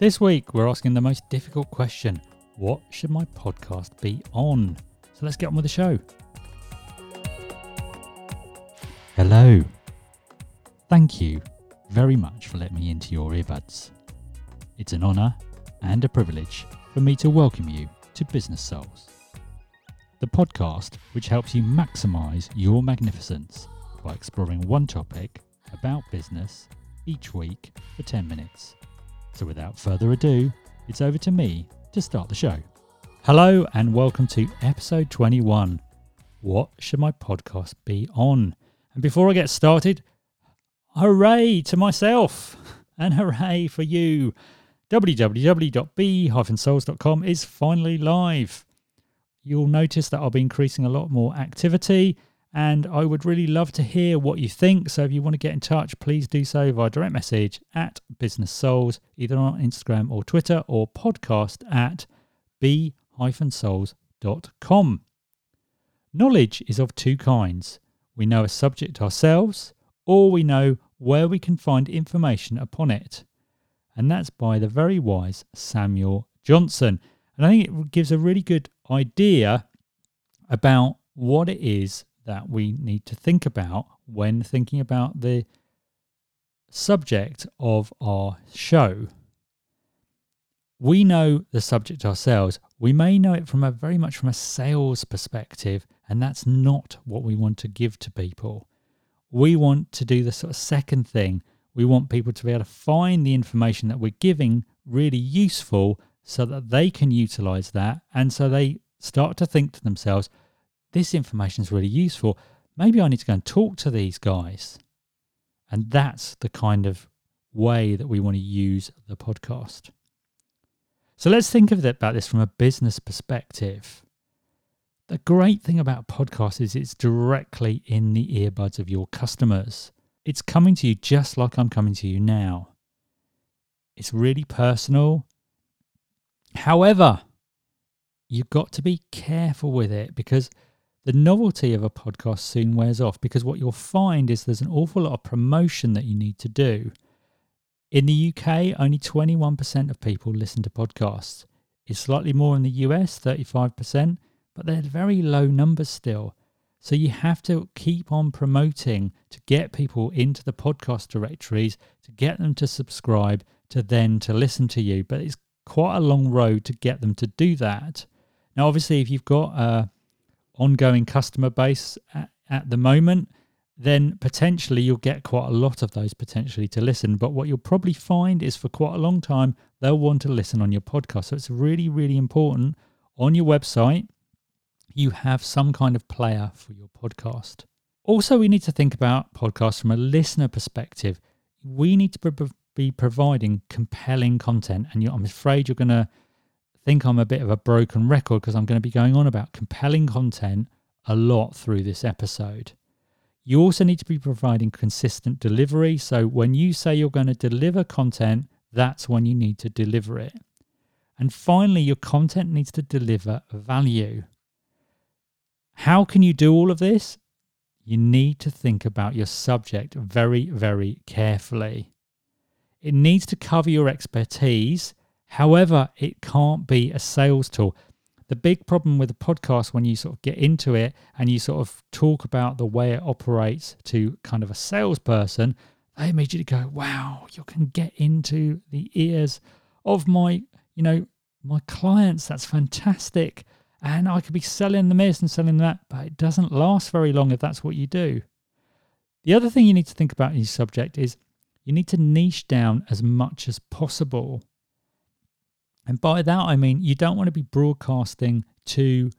This week, we're asking the most difficult question What should my podcast be on? So let's get on with the show. Hello. Thank you very much for letting me into your earbuds. It's an honour and a privilege for me to welcome you to Business Souls, the podcast which helps you maximise your magnificence by exploring one topic about business each week for 10 minutes. So without further ado, it's over to me to start the show. Hello and welcome to episode 21. What should my podcast be on? And before I get started, hooray to myself and hooray for you. www.b-souls.com is finally live. You'll notice that I'll be increasing a lot more activity and I would really love to hear what you think. So if you want to get in touch, please do so via direct message at Business Souls, either on Instagram or Twitter, or podcast at b-souls.com. Knowledge is of two kinds. We know a subject ourselves, or we know where we can find information upon it. And that's by the very wise Samuel Johnson. And I think it gives a really good idea about what it is that we need to think about when thinking about the subject of our show. We know the subject ourselves. We may know it from a very much from a sales perspective, and that's not what we want to give to people. We want to do the sort of second thing. We want people to be able to find the information that we're giving really useful so that they can utilize that and so they start to think to themselves, this information is really useful. Maybe I need to go and talk to these guys. And that's the kind of way that we want to use the podcast. So let's think of about this from a business perspective. The great thing about podcasts is it's directly in the earbuds of your customers. It's coming to you just like I'm coming to you now. It's really personal. However, you've got to be careful with it because the novelty of a podcast soon wears off because what you'll find is there's an awful lot of promotion that you need to do. In the UK, only 21% of people listen to podcasts. It's slightly more in the US, 35%, but they're very low numbers still. So you have to keep on promoting to get people into the podcast directories, to get them to subscribe, to then to listen to you. But it's quite a long road to get them to do that. Now, obviously, if you've got a ongoing customer base at, at the moment, then potentially you'll get quite a lot of those potentially to listen. But what you'll probably find is for quite a long time, they'll want to listen on your podcast. So it's really, really important on your website, you have some kind of player for your podcast. Also, we need to think about podcasts from a listener perspective. We need to be providing compelling content. And I'm afraid you're going to think I'm a bit of a broken record because I'm going to be going on about compelling content a lot through this episode. You also need to be providing consistent delivery. So when you say you're going to deliver content, that's when you need to deliver it. And finally, your content needs to deliver value. How can you do all of this? You need to think about your subject very, very carefully. It needs to cover your expertise However, it can't be a sales tool. The big problem with a podcast when you sort of get into it and you sort of talk about the way it operates to kind of a salesperson, they immediately go, wow, you can get into the ears of my, you know, my clients. That's fantastic. And I could be selling them this and selling that, but it doesn't last very long if that's what you do. The other thing you need to think about in your subject is you need to niche down as much as possible. And by that, I mean you don't want to be broadcasting to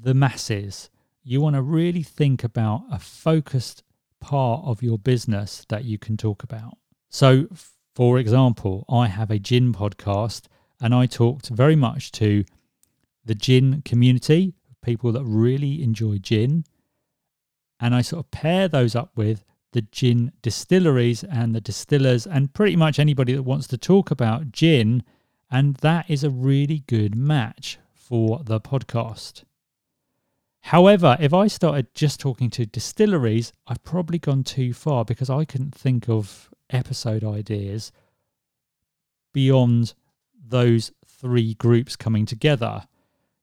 the masses. You want to really think about a focused part of your business that you can talk about. So, for example, I have a gin podcast and I talked very much to the gin community, people that really enjoy gin. And I sort of pair those up with the gin distilleries and the distillers and pretty much anybody that wants to talk about gin and that is a really good match for the podcast. However, if I started just talking to distilleries, I've probably gone too far because I couldn't think of episode ideas beyond those three groups coming together.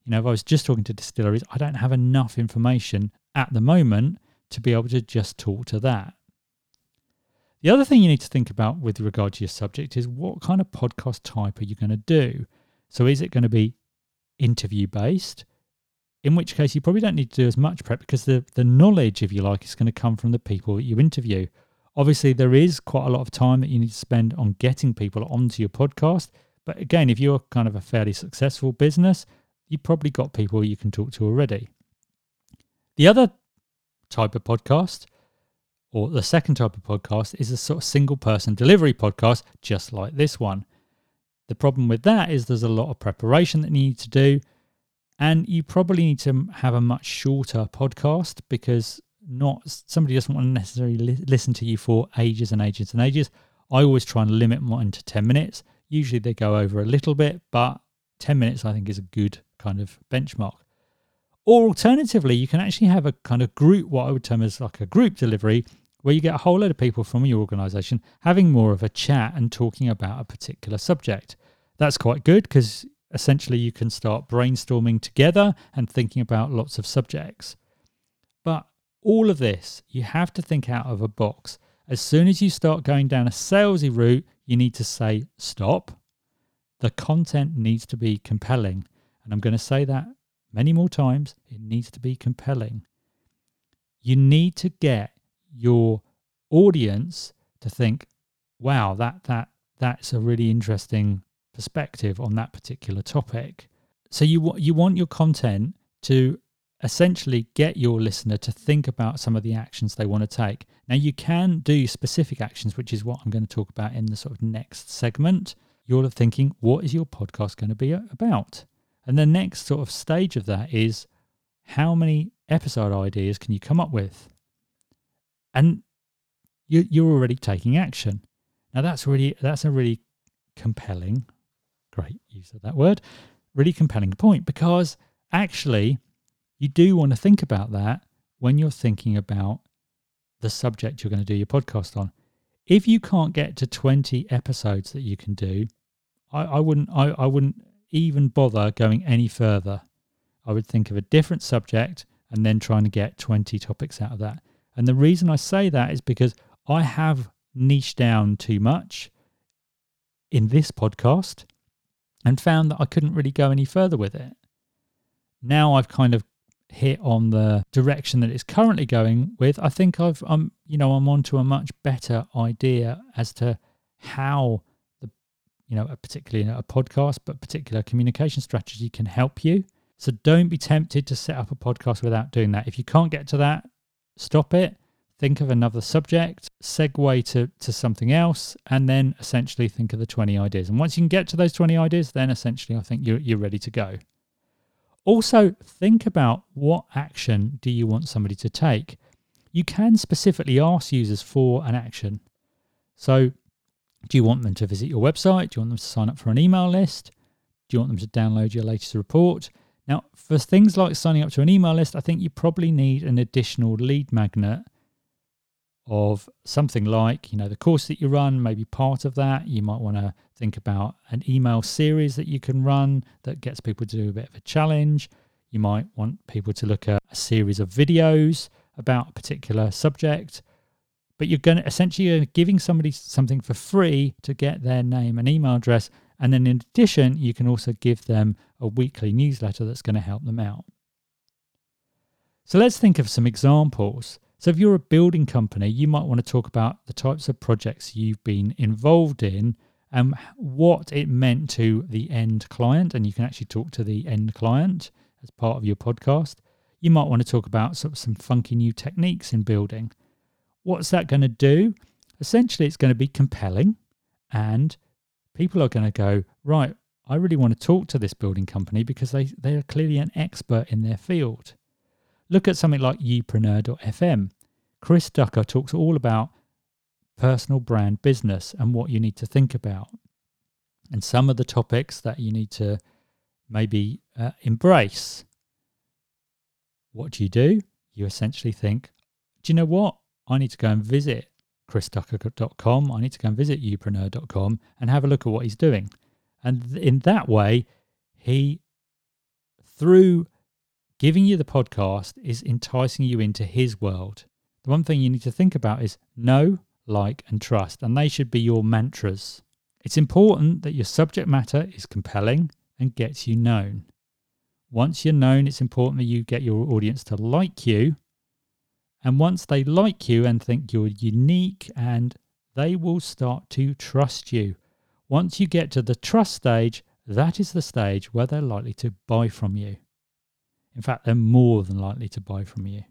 You know, if I was just talking to distilleries, I don't have enough information at the moment to be able to just talk to that. The other thing you need to think about with regard to your subject is what kind of podcast type are you going to do? So, is it going to be interview based? In which case, you probably don't need to do as much prep because the, the knowledge, if you like, is going to come from the people that you interview. Obviously, there is quite a lot of time that you need to spend on getting people onto your podcast. But again, if you're kind of a fairly successful business, you've probably got people you can talk to already. The other type of podcast, or the second type of podcast, is a sort of single person delivery podcast, just like this one. The problem with that is there's a lot of preparation that you need to do, and you probably need to have a much shorter podcast because not somebody doesn't want to necessarily li- listen to you for ages and ages and ages. I always try and limit mine to 10 minutes. Usually they go over a little bit, but 10 minutes I think is a good kind of benchmark. Or alternatively, you can actually have a kind of group, what I would term as like a group delivery, where you get a whole load of people from your organization having more of a chat and talking about a particular subject. That's quite good because essentially you can start brainstorming together and thinking about lots of subjects. But all of this, you have to think out of a box. As soon as you start going down a salesy route, you need to say stop. The content needs to be compelling. And I'm going to say that many more times. It needs to be compelling. You need to get your audience to think, wow, that that that's a really interesting perspective on that particular topic. So you you want your content to essentially get your listener to think about some of the actions they want to take. Now you can do specific actions, which is what I'm going to talk about in the sort of next segment. You're thinking, what is your podcast going to be about? And the next sort of stage of that is how many episode ideas can you come up with? And you, you're already taking action. Now that's really that's a really compelling, great use of that word, really compelling point because actually you do want to think about that when you're thinking about the subject you're going to do your podcast on. If you can't get to 20 episodes that you can do, I, I wouldn't I, I wouldn't even bother going any further. I would think of a different subject and then trying to get 20 topics out of that. And the reason I say that is because I have niched down too much in this podcast and found that I couldn't really go any further with it. Now I've kind of hit on the direction that it's currently going with, I think I've I'm you know I'm onto a much better idea as to how you know particularly a podcast, but particular communication strategy can help you. So don't be tempted to set up a podcast without doing that. If you can't get to that, stop it. Think of another subject, segue to, to something else, and then essentially think of the 20 ideas. And once you can get to those 20 ideas, then essentially I think you're, you're ready to go. Also, think about what action do you want somebody to take. You can specifically ask users for an action. So, do you want them to visit your website? Do you want them to sign up for an email list? Do you want them to download your latest report? Now, for things like signing up to an email list, I think you probably need an additional lead magnet of something like, you know, the course that you run, maybe part of that. You might want to think about an email series that you can run that gets people to do a bit of a challenge. You might want people to look at a series of videos about a particular subject. But you're going to essentially you're giving somebody something for free to get their name and email address. And then in addition, you can also give them a weekly newsletter that's going to help them out. So let's think of some examples. So, if you're a building company, you might want to talk about the types of projects you've been involved in and what it meant to the end client. And you can actually talk to the end client as part of your podcast. You might want to talk about some funky new techniques in building. What's that going to do? Essentially, it's going to be compelling, and people are going to go, right, I really want to talk to this building company because they, they are clearly an expert in their field. Look at something like Youpreneur.fm. Chris Ducker talks all about personal brand business and what you need to think about. And some of the topics that you need to maybe uh, embrace. What do you do? You essentially think, do you know what? I need to go and visit chrisducker.com. I need to go and visit youpreneur.com and have a look at what he's doing. And in that way, he, through giving you the podcast, is enticing you into his world. The one thing you need to think about is know, like, and trust, and they should be your mantras. It's important that your subject matter is compelling and gets you known. Once you're known, it's important that you get your audience to like you. And once they like you and think you're unique, and they will start to trust you. Once you get to the trust stage, that is the stage where they're likely to buy from you. In fact, they're more than likely to buy from you.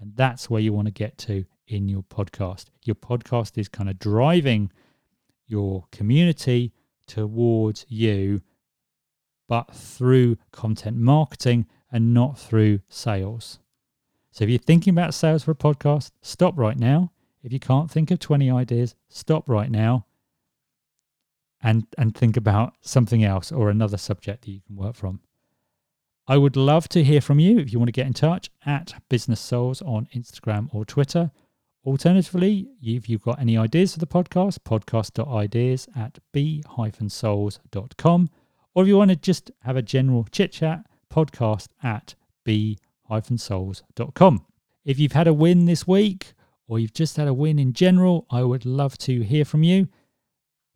And that's where you want to get to in your podcast. Your podcast is kind of driving your community towards you, but through content marketing and not through sales. So if you're thinking about sales for a podcast, stop right now. If you can't think of 20 ideas, stop right now and and think about something else or another subject that you can work from. I would love to hear from you if you want to get in touch at Business Souls on Instagram or Twitter. Alternatively, if you've got any ideas for the podcast, podcast.ideas at b-souls.com. Or if you want to just have a general chit chat, podcast at b-souls.com. If you've had a win this week or you've just had a win in general, I would love to hear from you.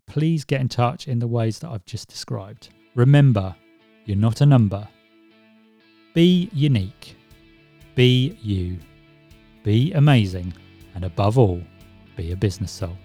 Please get in touch in the ways that I've just described. Remember, you're not a number. Be unique. Be you. Be amazing and above all, be a business soul.